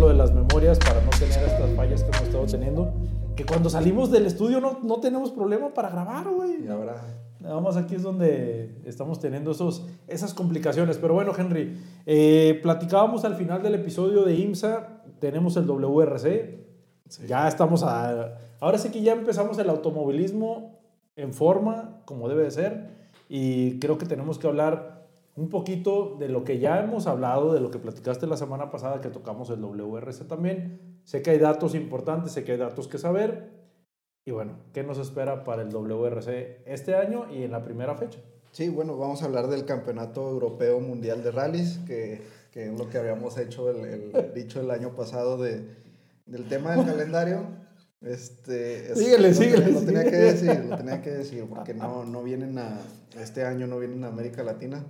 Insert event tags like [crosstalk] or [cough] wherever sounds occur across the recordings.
lo de las memorias para no tener estas fallas que hemos estado teniendo. Que cuando salimos del estudio no, no tenemos problema para grabar, güey. Ahora Nada más aquí es donde estamos teniendo esos, esas complicaciones. Pero bueno, Henry, eh, platicábamos al final del episodio de IMSA, tenemos el WRC, ya estamos a... Ahora sí que ya empezamos el automovilismo en forma, como debe de ser, y creo que tenemos que hablar un poquito de lo que ya hemos hablado, de lo que platicaste la semana pasada que tocamos el WRC también. Sé que hay datos importantes, sé que hay datos que saber, y bueno, ¿qué nos espera para el WRC este año y en la primera fecha? Sí, bueno, vamos a hablar del Campeonato Europeo Mundial de Rallys, que, que es lo que habíamos hecho el dicho el año pasado de, del tema del calendario. Este, síguele, lo, síguele. Lo tenía que decir, lo tenía que decir, [laughs] porque no, no vienen a, este año no vienen a América Latina.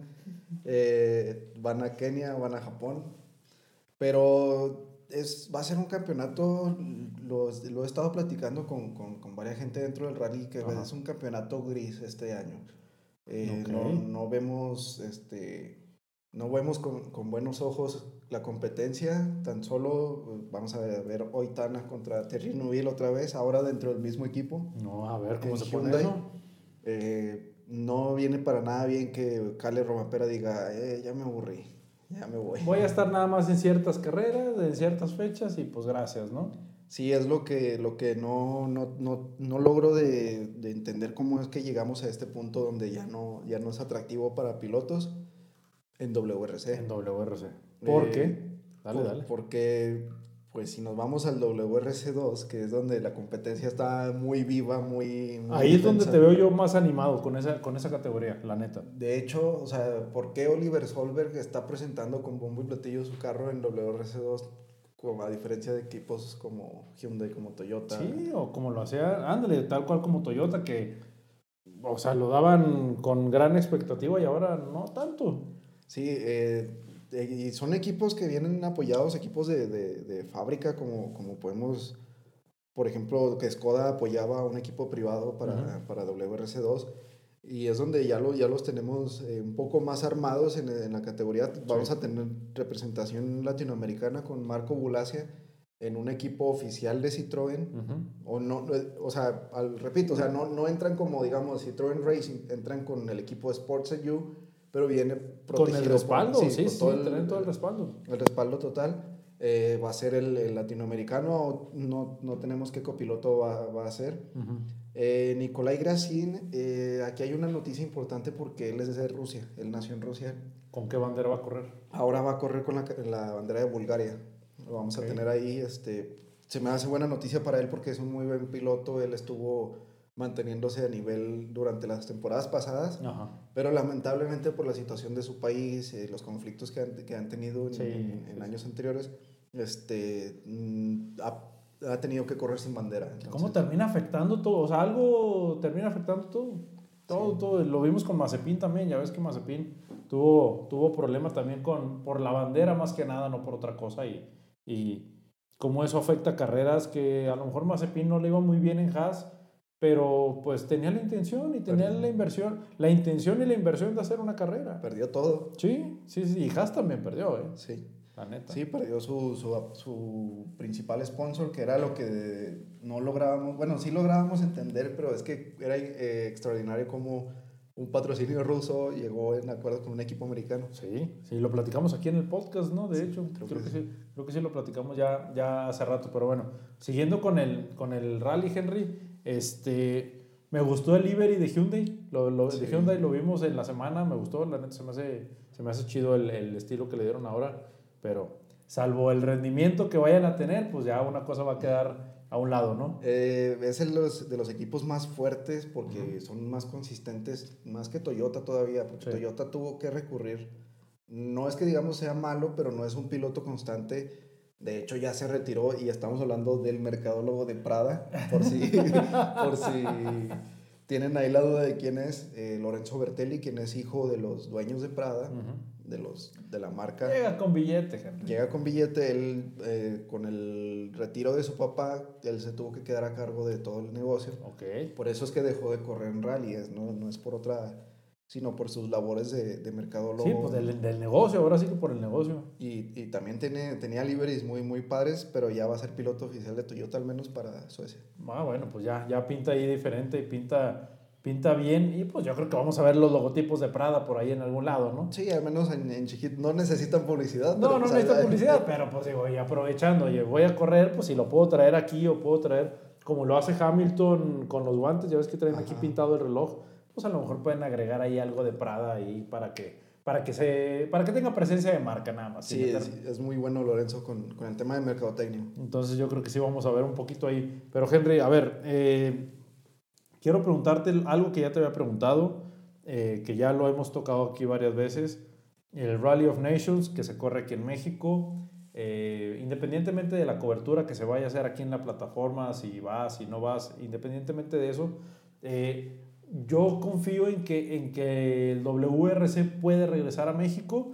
Eh, van a Kenia, van a Japón. Pero es, va a ser un campeonato, lo, lo he estado platicando con, con, con, varias gente dentro del rally, que Ajá. es un campeonato gris este año. Eh, okay. no, no, vemos, este, no vemos con, con, buenos ojos la competencia, tan solo vamos a ver hoy Tana contra Terry Nuville otra vez, ahora dentro del mismo equipo. No, a ver cómo se pone eso. Eh, no viene para nada bien que Cale Romapera diga, eh, ya me aburrí ya me voy. Voy a estar nada más en ciertas carreras, en ciertas fechas y pues gracias, ¿no? Sí, es lo que, lo que no, no, no, no logro de, de, entender cómo es que llegamos a este punto donde ya no, ya no es atractivo para pilotos en WRC. En WRC. ¿Por eh, qué? Dale, por, dale. Porque, pues si nos vamos al WRC2, que es donde la competencia está muy viva, muy... muy Ahí es donde te veo yo más animado con esa, con esa categoría, la neta. De hecho, o sea, ¿por qué Oliver Solberg está presentando con bombo y platillo su carro en WRC2? Como a diferencia de equipos como Hyundai, como Toyota. Sí, o como lo hacía, ándale, tal cual como Toyota, que, o sea, lo daban con gran expectativa y ahora no tanto. Sí, eh, y son equipos que vienen apoyados, equipos de, de, de, fábrica, como, como podemos, por ejemplo, que Skoda apoyaba a un equipo privado para, uh -huh. para WRC2. Y es donde ya, lo, ya los tenemos eh, un poco más armados en, en la categoría. Vamos sí. a tener representación latinoamericana con Marco Bulacia en un equipo oficial de Citroën. Uh -huh. o, no, o sea, al, repito, o sea, no, no entran como, digamos, Citroën Racing, entran con el equipo Sports U pero viene protegido. Con el respaldo, por, sí, sí, todo, sí, el, todo el respaldo. El respaldo total. Eh, va a ser el, el, latinoamericano, no, no tenemos qué copiloto va, va a ser. Uh -huh. eh, Nicolai Grasin, eh, aquí hay una noticia importante porque él es de Rusia, él nació en Rusia. ¿Con qué bandera va a correr? Ahora va a correr con la, la bandera de Bulgaria. Lo vamos okay. a tener ahí. Este, se me hace buena noticia para él porque es un muy buen piloto. Él estuvo manteniéndose a nivel durante las temporadas pasadas, Ajá. pero lamentablemente por la situación de su país, eh, los conflictos que han, que han tenido en, sí, en, en sí. años anteriores, este, mm, ha, ha, tenido que correr sin bandera. Entonces, ¿Cómo termina afectando todo? O sea, algo termina afectando todo. Todo, sí. todo. Lo vimos con Mazepin también, ya ves que Mazepin tuvo, tuvo problemas también con, por la bandera más que nada, no por otra cosa, y, y cómo eso afecta carreras que a lo mejor Mazepin no le iba muy bien en Haas, pero pues tenía la intención y tenía Perdió. la inversión, la intención y la inversión de hacer una carrera. Perdió todo. Sí, sí, sí, y Haas también perdió, ¿eh? Sí. La neta. Sí, perdió su, su, su, principal sponsor, que era lo que no lográbamos, bueno, sí lográbamos entender, pero es que era eh, extraordinario como un patrocinio ruso llegó en acuerdo con un equipo americano. Sí, sí, lo platicamos aquí en el podcast, ¿no? De sí, hecho, creo, creo que, que, sí. sí, creo que sí lo platicamos ya, ya hace rato, pero bueno, siguiendo con el, con el rally, Henry, este, me gustó el livery de Hyundai. Lo, lo sí. de Hyundai lo vimos en la semana, me gustó, la neta se me hace, se me hace chido el, el, estilo que le dieron ahora, pero salvo el rendimiento que vayan a tener, pues ya una cosa va a quedar a un lado, ¿no? Eh, es el los, de los equipos más fuertes porque uh -huh. son más consistentes, más que Toyota todavía, porque sí. Toyota tuvo que recurrir. No es que digamos sea malo, pero no es un piloto constante de hecho, ya se retiró y estamos hablando del mercadólogo de Prada, por si, [laughs] por si tienen ahí la duda de quién es, eh, Lorenzo Bertelli, quien es hijo de los dueños de Prada. Uh -huh. de, los, de la marca. Llega con billete, Henry. Llega con billete, él eh, con el retiro de su papá, él se tuvo que quedar a cargo de todo el negocio. Por eso es que dejó de correr en rallies, no, no es por otra, sino por sus labores de, de mercadólogo. Sí, pues del, del negocio, ahora sí que por el negocio. Y, y también tiene, tenía liveries muy, muy padres, pero ya va a ser piloto oficial de Toyota al menos para Suecia. Ah, bueno, pues ya, ya pinta ahí diferente y pinta, pinta bien. Y pues yo creo que vamos a ver los logotipos de Prada por ahí en algún lado, ¿no? Sí, al menos en, en chiquito. No necesitan publicidad. No, no pues, necesito ahí- publicidad, [laughs] pero pues digo, y aprovechando, oye, voy a correr, pues si lo puedo traer aquí o puedo traer, como lo hace Hamilton con los guantes, ya ves que traen aquí Ajá. pintado el reloj, pues a lo mejor pueden agregar ahí algo de Prada ahí para que, para que, se, para que tenga presencia de marca nada más. Sí, es, es muy bueno Lorenzo con, con el tema de mercadotecnia. Entonces yo creo que sí vamos a ver un poquito ahí. Pero Henry, a ver, eh, quiero preguntarte algo que ya te había preguntado, eh, que ya lo hemos tocado aquí varias veces. El Rally of Nations que se corre aquí en México, eh, independientemente de la cobertura que se vaya a hacer aquí en la plataforma, si vas, si no vas, independientemente de eso, eh, yo confío en que, en que el WRC puede regresar a México.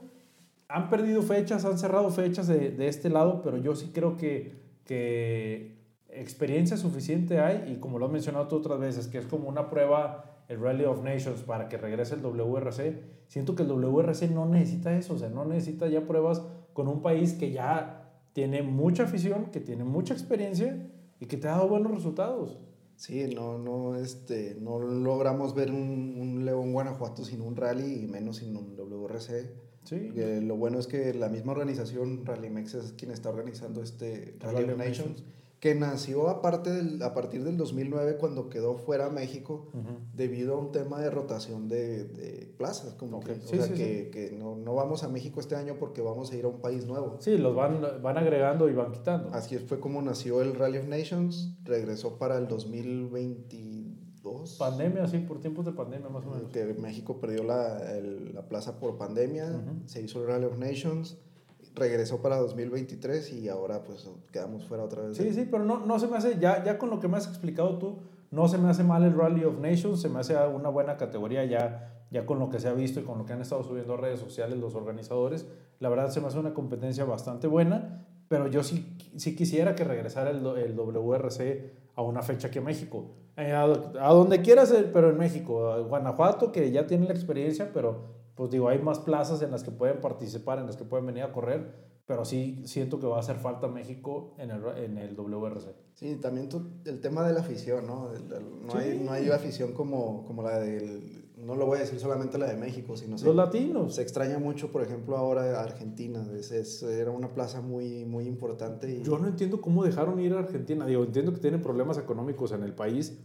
Han perdido fechas, han cerrado fechas de, de este lado, pero yo sí creo que, que experiencia suficiente hay y como lo has mencionado tú otras veces, que es como una prueba el Rally of Nations para que regrese el WRC. Siento que el WRC no necesita eso, o sea, no necesita ya pruebas con un país que ya tiene mucha afición, que tiene mucha experiencia y que te ha dado buenos resultados. Sí, no, no, este, no logramos ver un, un León Guanajuato sin un rally y menos sin un WRC. Sí. Eh, lo bueno es que la misma organización, Rallymex, es quien está organizando este Rally, Rally of of Nations, Nations. Que nació aparte del, a partir del 2009 cuando quedó fuera México debido a un tema de rotación de, de plazas. Como Ok, que, sí, o sea, sí, que, que no, no vamos a México este año porque vamos a ir a un país nuevo. Sí, los van, van agregando y van quitando. Así fue como nació el Rally of Nations, regresó para el 2022. Pandemia, sí, por tiempos de pandemia más o menos. que México perdió la, el- la plaza por pandemia, se hizo el Rally of Nations, regresó para 2023 y ahora pues quedamos fuera otra vez. Sí, de- sí, pero no, no se me hace, ya, ya con lo que me has explicado tú, no se me hace mal el Rally of Nations, se me hace una buena categoría ya, ya con lo que se ha visto y con lo que han estado subiendo a redes sociales los organizadores. La verdad se me hace una competencia bastante buena, pero yo sí, sí quisiera que regresara el, el WRC a una fecha aquí en México. Eh, a, a donde quieras, pero en México. A Guanajuato, que ya tiene la experiencia, pero pues digo, hay más plazas en las que pueden participar, en las que pueden venir a correr, pero sí siento que va a hacer falta México en el, en el WRC. Sí, también tú- el tema de la afición, ¿no? El- el- no, hay, Sí. no hay afición como, como la del... No lo voy a decir solamente la de México, sino se, Los latinos. se extraña mucho, por ejemplo, ahora Argentina. Es, es- era una plaza muy, muy importante. Y, Yo no entiendo cómo dejaron ir a Argentina. Digo, entiendo que tienen problemas económicos en el país,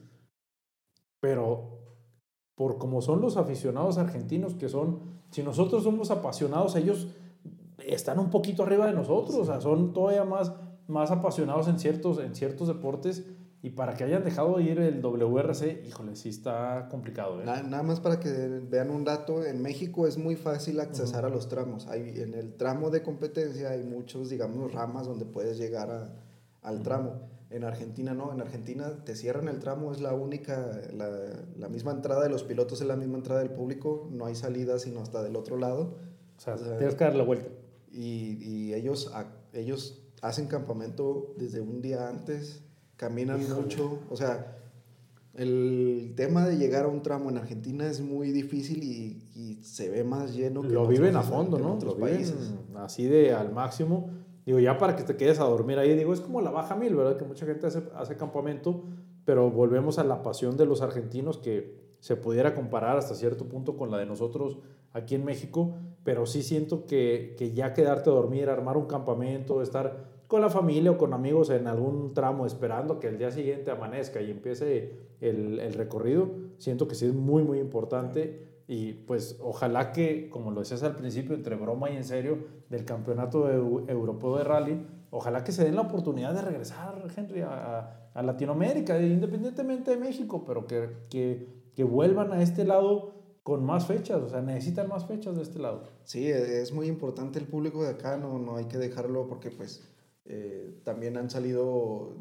pero por como son los aficionados argentinos que son, si nosotros somos apasionados, ellos están un poquito arriba de nosotros, o sea, son todavía más, más apasionados en ciertos, en ciertos deportes y para que hayan dejado ir el WRC, híjole, sí está complicado. ¿eh? Na- Nada más para que vean un dato, en México es muy fácil accesar a los tramos. Hay, en el tramo de competencia hay muchos, digamos, ramas donde puedes llegar a- al tramo. En Argentina no, en Argentina te cierran el tramo, es la única, la, la misma entrada de los pilotos es la misma entrada del público, no hay salida sino hasta del otro lado. O sea, o sea, tienes que dar la vuelta. Y, y ellos, a- ellos hacen campamento desde un día antes, caminan Híjole. mucho. O sea, el tema de llegar a un tramo en Argentina es muy difícil y, y se ve más lleno que Lo en viven a fondo, que en ¿no? otros Lo viven países. así de al máximo. Digo, ya para que te quedes a dormir ahí, digo, es como la Baja Mil, ¿verdad? Que mucha gente hace, hace campamento, pero volvemos a la pasión de los argentinos que se pudiera comparar hasta cierto punto con la de nosotros aquí en México, pero sí siento que, que ya quedarte a dormir, armar un campamento, estar con la familia o con amigos en algún tramo esperando que el día siguiente amanezca y empiece el, el recorrido, siento que sí es muy, muy importante y pues ojalá que, como lo decías al principio, entre broma y en serio, del campeonato eu- europeo de rally, ojalá que se den la oportunidad de regresar, Henry, a, a Latinoamérica, independientemente de México, pero que, que, que vuelvan a este lado con más fechas, o sea, necesitan más fechas de este lado. Sí, es muy importante el público de acá, no, no hay que dejarlo porque pues eh, también han salido,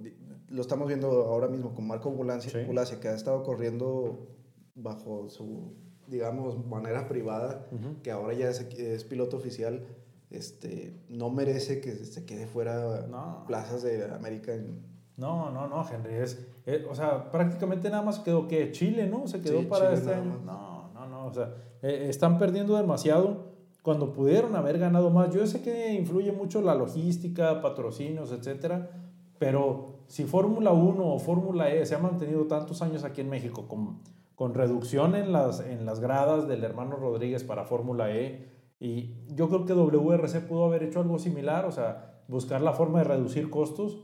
lo estamos viendo ahora mismo con Marco Bulancia, Sí. Que ha estado corriendo bajo su, digamos, manera privada, que ahora ya es, es, piloto oficial, este, no merece que se quede fuera plazas de América en, no, no, no, Henry. Es, eh, o sea, prácticamente nada más quedó que Chile, ¿no? Se quedó para este año. No, no, no. O sea, eh, están perdiendo demasiado cuando pudieron haber ganado más. Yo sé que influye mucho la logística, patrocinios, etcétera. Pero si Fórmula 1 o Fórmula E se ha mantenido tantos años aquí en México con, con reducción en las, en las gradas del hermano Rodríguez para Fórmula E, y yo creo que WRC pudo haber hecho algo similar, o sea, buscar la forma de reducir costos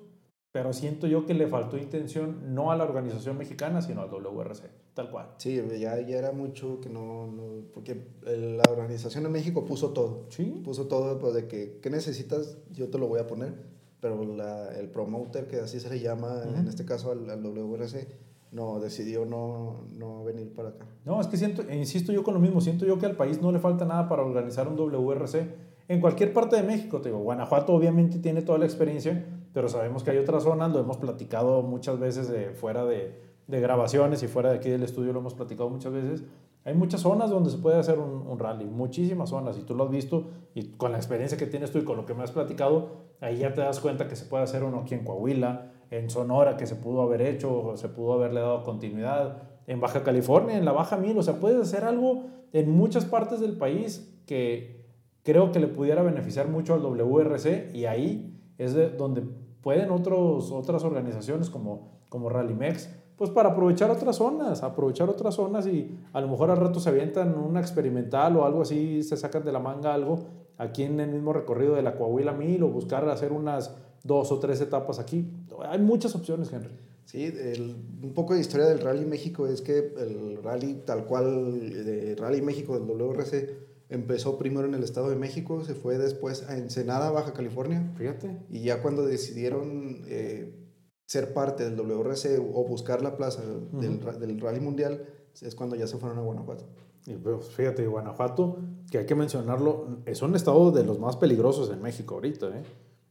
pero siento yo que le faltó intención no a la organización mexicana, sino al WRC, tal cual. Sí, ya, ya era mucho que no, no, porque la organización de México puso todo. Sí. Puso todo, pues de que, ¿qué necesitas? Yo te lo voy a poner, pero la, el promoter, que así se le llama, en este caso al, al, WRC, no, decidió no, no venir para acá. No, es que siento, insisto yo con lo mismo, siento yo que al país no le falta nada para organizar un WRC. En cualquier parte de México, te digo, Guanajuato obviamente tiene toda la experiencia, pero sabemos que hay otras zonas, lo hemos platicado muchas veces de, fuera de, de, grabaciones y fuera de aquí del estudio lo hemos platicado muchas veces. Hay muchas zonas donde se puede hacer un, un, rally, muchísimas zonas, y tú lo has visto, y con la experiencia que tienes tú y con lo que me has platicado, ahí ya te das cuenta que se puede hacer uno aquí en Coahuila, en Sonora, que se pudo haber hecho, se pudo haberle dado continuidad, en Baja California, en la Baja Mil, o sea, puedes hacer algo en muchas partes del país que creo que le pudiera beneficiar mucho al WRC, y ahí es de donde pueden otros, otras organizaciones como, como Rallymex, pues para aprovechar otras zonas, aprovechar otras zonas y a lo mejor al rato se avientan una experimental o algo así, se sacan de la manga algo aquí en el mismo recorrido de la Coahuila 1000 o buscar hacer unas dos o tres etapas aquí. Hay muchas opciones, Henry. Sí, un poco de historia del Rally México es que el rally tal cual de Rally México del WRC Empezó primero en el Estado de México, se fue después a Ensenada, Baja California. Fíjate. Y ya cuando decidieron eh, ser parte del WRC o buscar la plaza del, del, Rally Mundial, es cuando ya se fueron a Guanajuato. Y pues, fíjate, Guanajuato, que hay que mencionarlo, es un estado de los más peligrosos en México ahorita, ¿eh?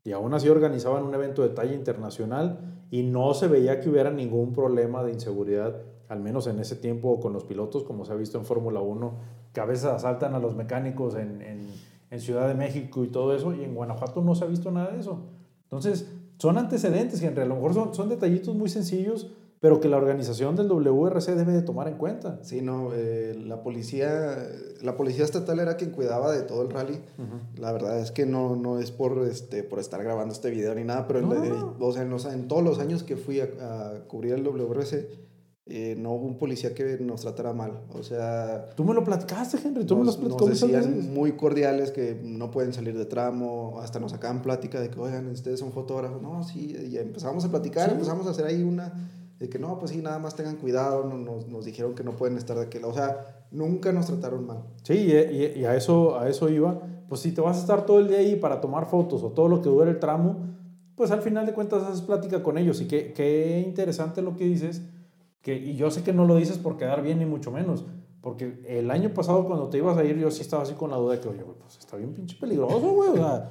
Y aún así organizaban un evento de talla internacional y no se veía que hubiera ningún problema de inseguridad, al menos en ese tiempo con los pilotos, como se ha visto en Fórmula 1, que a veces asaltan a los mecánicos en, en, Ciudad de México y todo eso, y en Guanajuato no se ha visto nada de eso. Entonces, son antecedentes realidad a lo mejor son, son detallitos muy sencillos, pero que la organización del WRC debe de tomar en cuenta. Sí, no, eh, la policía, la policía estatal era quien cuidaba de todo el rally. La verdad es que no, no es por, este, por estar grabando este video ni nada, pero o sea, en, los, en, todos los años que fui a, a cubrir el WRC, eh, no hubo un policía que nos tratara mal. O sea... Tú me lo platicaste, Henry. Tú nos, me lo Nos decían muy cordiales que no pueden salir de tramo. Hasta nos sacaban plática de que, oigan, ustedes son fotógrafos. No, sí. Y empezamos a platicar, empezamos a hacer ahí una... De que no, pues sí, nada más tengan cuidado. Nos, nos dijeron que no pueden estar de aquel O sea, nunca nos trataron mal. Sí, y, y, a, eso, a eso iba. Pues si te vas a estar todo el día ahí para tomar fotos o todo lo que dure el tramo, pues al final de cuentas haces plática con ellos. Y qué, qué interesante lo que dices y yo sé que no lo dices por quedar bien ni mucho menos, porque el año pasado cuando te ibas a ir yo sí estaba así con la duda de que, oye, pues está bien pinche peligroso, güey, o sea,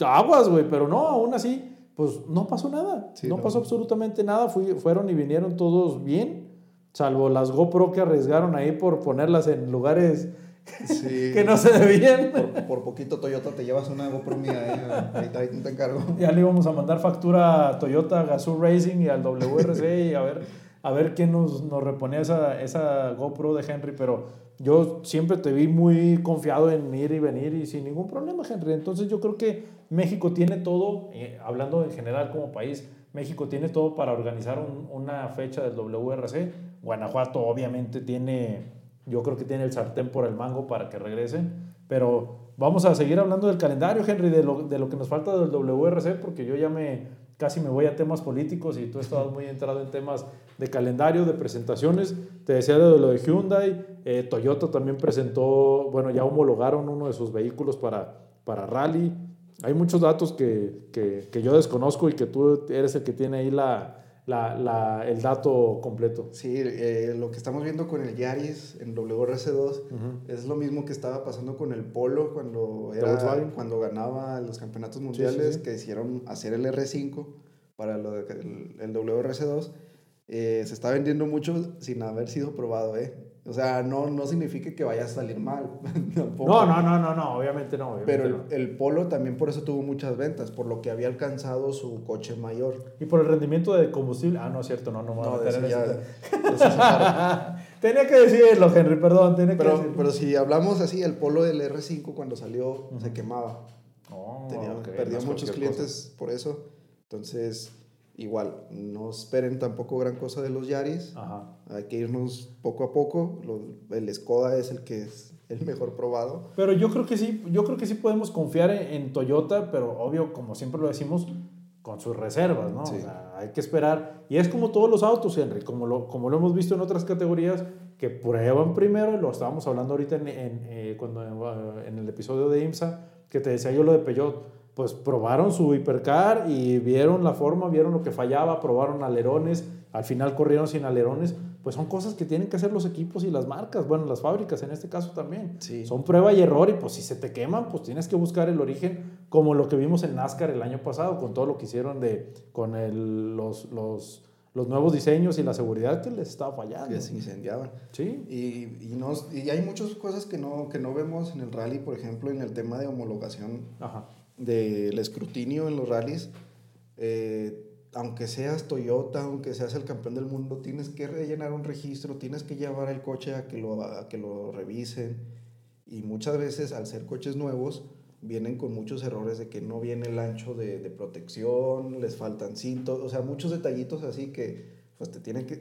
aguas, güey, pero no, aún así, pues no pasó nada, no, pasó absolutamente nada, Fui, fueron y vinieron todos bien, salvo las GoPro que arriesgaron ahí por ponerlas en lugares... [laughs] que no se debían. Por, poquito Toyota te llevas una GoPro mía, eh, ahí, te encargo. Ya le íbamos a mandar factura a Toyota Gazoo Racing y al WRC y a ver a ver quién nos, nos reponía esa, esa GoPro de Henry, pero yo siempre te vi muy confiado en ir y venir y sin ningún problema, Henry. Entonces yo creo que México tiene todo, eh, hablando en general como país, México tiene todo para organizar una fecha del WRC. Guanajuato obviamente tiene, yo creo que tiene el sartén por el mango para que regresen, pero vamos a seguir hablando del calendario, Henry, de lo, de lo que nos falta del WRC, porque yo ya me casi me voy a temas políticos y tú estabas muy entrado en temas de calendario, de presentaciones. Te decía de lo de Hyundai, eh, Toyota también presentó, bueno, ya homologaron uno de sus vehículos para, para rally. Hay muchos datos que, que, que yo desconozco y que tú eres el que tiene ahí la, la, la, el dato completo. Sí, eh, lo que estamos viendo con el Yaris en WRC2 es lo mismo que estaba pasando con el Polo cuando, era, cuando ganaba los campeonatos mundiales, que hicieron hacer el R5 para lo el, WRC2. Eh, se está vendiendo mucho sin haber sido probado, ¿eh? O sea, no, no significa que vaya a salir mal. [laughs] no, no, no, no, no, obviamente no. Pero el, Polo también por eso tuvo muchas ventas, por lo que había alcanzado su coche mayor. Y por el rendimiento de combustible. Ah, no es cierto, no, no me voy a meter en ya, [laughs] Tenía que decirlo, Henry, perdón, tenía pero, que decirlo. Pero si hablamos así, el Polo del R5 cuando salió se quemaba. Oh, perdió muchos clientes por eso. Entonces, igual, no esperen tampoco gran cosa de los Yaris. Hay que irnos poco a poco. el Skoda es el que es el mejor probado. Pero yo creo que sí, yo creo que sí podemos confiar en, Toyota, pero obvio, como siempre lo decimos, con sus reservas, ¿no? hay que esperar. Y es como todos los autos, Henry, como lo, como lo hemos visto en otras categorías, que prueban primero, y lo estábamos hablando ahorita en, en eh, cuando, en el episodio de IMSA, que te decía yo lo de Peugeot pues probaron su hipercar y vieron la forma, vieron lo que fallaba, probaron alerones, al final corrieron sin alerones, pues son cosas que tienen que hacer los equipos y las marcas, bueno, las fábricas en este caso también. Son prueba y error y pues si se te queman, pues tienes que buscar el origen, como lo que vimos en NASCAR el año pasado, con todo lo que hicieron de, con el, los, los, los nuevos diseños y la seguridad que les estaba fallando. Que se incendiaban. Sí. Y, y, nos, y hay muchas cosas que no, que no vemos en el rally, por ejemplo, en el tema de homologación. Del escrutinio en los rallies, eh, aunque seas Toyota, aunque seas el campeón del mundo, tienes que rellenar un registro, tienes que llevar el coche a que lo, a que lo revisen. Y muchas veces, al ser coches nuevos, vienen con muchos errores de que no viene el ancho de, de protección, les faltan cintos, o sea, muchos detallitos así que pues te tienen que,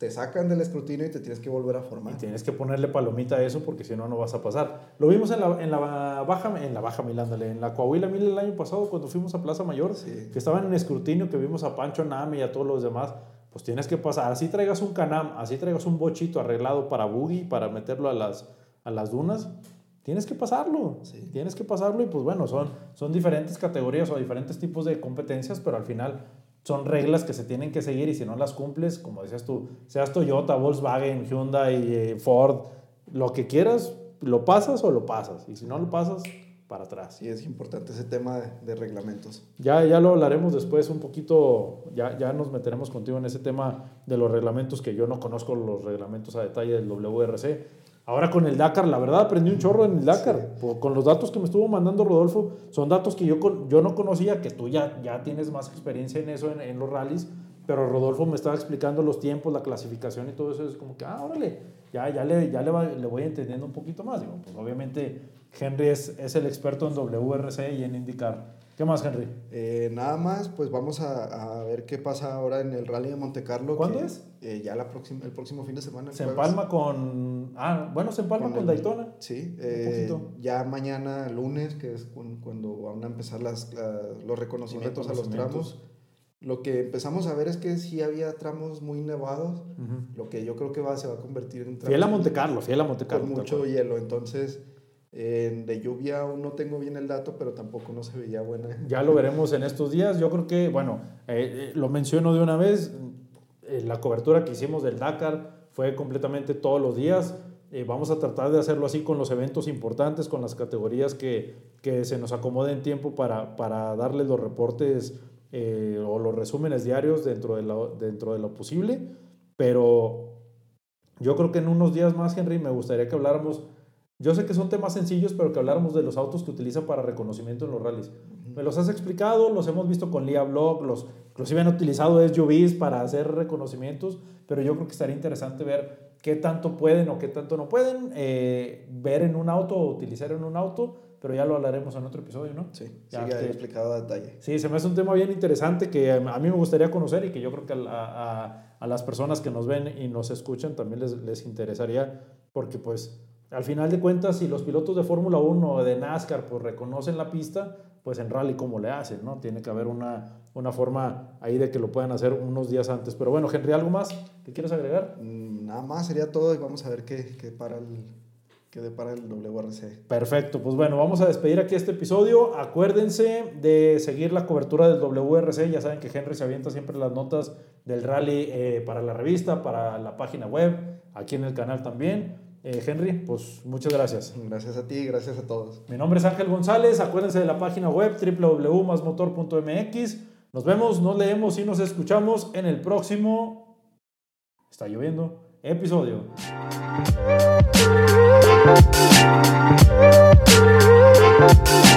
te sacan del escrutinio y te tienes que volver a formar. Y tienes que ponerle palomita a eso porque si no, no vas a pasar. Lo vimos en la, en la Baja, en la Baja Milándale, en la Coahuila Mil el año pasado cuando fuimos a Plaza Mayor, que estaban en escrutinio, que vimos a Pancho Name y a todos los demás. Pues tienes que pasar, así traigas un canam, así traigas un bochito arreglado para buggy, para meterlo a las, a las dunas, tienes que pasarlo, tienes que pasarlo y pues bueno, son, son diferentes categorías o diferentes tipos de competencias, pero al final son reglas que se tienen que seguir y si no las cumples, como decías tú, seas Toyota, Volkswagen, Hyundai, eh, Ford, lo que quieras, lo pasas o lo pasas. Y si no lo pasas, para atrás. Sí, es importante ese tema de, reglamentos. Ya, ya lo hablaremos después un poquito, ya, ya nos meteremos contigo en ese tema de los reglamentos, que yo no conozco los reglamentos a detalle del WRC, Ahora con el Dakar, la verdad aprendí un chorro en el Dakar. Con los datos que me estuvo mandando Rodolfo, son datos que yo, yo no conocía, que tú ya, ya tienes más experiencia en eso, en, los rallies, pero Rodolfo me estaba explicando los tiempos, la clasificación y todo eso. Es como que, ah, órale, ya, ya, le, ya le, le voy entendiendo un poquito más. Digo, pues obviamente Henry es, es el experto en WRC y en indicar ¿Qué más, Henry? Eh, nada más, pues vamos a, a, ver qué pasa ahora en el Rally de Monte Carlo. ¿Cuándo es? Eh, ya la próxima, el próximo fin de semana. Se empalma con. Ah, bueno, se empalma con, Daytona. Sí, eh, ya mañana, lunes, que es cuando van a empezar las, los reconocimientos a los tramos. Lo que empezamos a ver es que sí había tramos muy nevados, lo que yo creo que va, se va a convertir en tramos. Fiel a Monte Carlo, fiel a Monte Carlo. Con mucho hielo, entonces de lluvia aún no tengo bien el dato, pero tampoco no se veía buena. Ya lo veremos en estos días. Yo creo que, bueno, eh, eh, lo menciono de una vez, eh, la cobertura que hicimos del Dakar fue completamente todos los días. vamos a tratar de hacerlo así con los eventos importantes, con las categorías que, que se nos acomode en tiempo para, para darles los reportes o los resúmenes diarios dentro de, lo, dentro de lo posible. Pero yo creo que en unos días más, Henry, me gustaría que habláramos yo sé que son temas sencillos, pero que habláramos de los autos que utilizan para reconocimiento en los rallies. Me los has explicado, los hemos visto con Lia Blog, los, inclusive han utilizado SUVs para hacer reconocimientos, pero yo creo que estaría interesante ver qué tanto pueden o qué tanto no pueden eh, ver en un auto o utilizar en un auto, pero ya lo hablaremos en otro episodio, ¿no? Sí, ya sí, explicado a detalle. Sí, se me hace un tema bien interesante que a mí me gustaría conocer y que yo creo que a, a, las personas que nos ven y nos escuchan también les, les interesaría, porque pues al final de cuentas, si los pilotos de Fórmula 1 o de NASCAR pues reconocen la pista, pues en rally cómo le hacen, ¿no? Tiene que haber una, una forma ahí de que lo puedan hacer unos días antes. Pero bueno, Henry, ¿algo más que quieres agregar? Mm, nada más, sería todo y vamos a ver qué, qué para el, qué depara el WRC. Perfecto, pues bueno, vamos a despedir aquí este episodio. Acuérdense de seguir la cobertura del WRC. Ya saben que Henry se avienta siempre las notas del rally eh, para la revista, para la página web, aquí en el canal también. Eh, Henry, pues muchas gracias. Gracias a ti, gracias a todos. Mi nombre es Ángel González, acuérdense de la página web www.masmotor.mx. Nos vemos, nos leemos y nos escuchamos en el próximo... Está lloviendo. episodio. Thank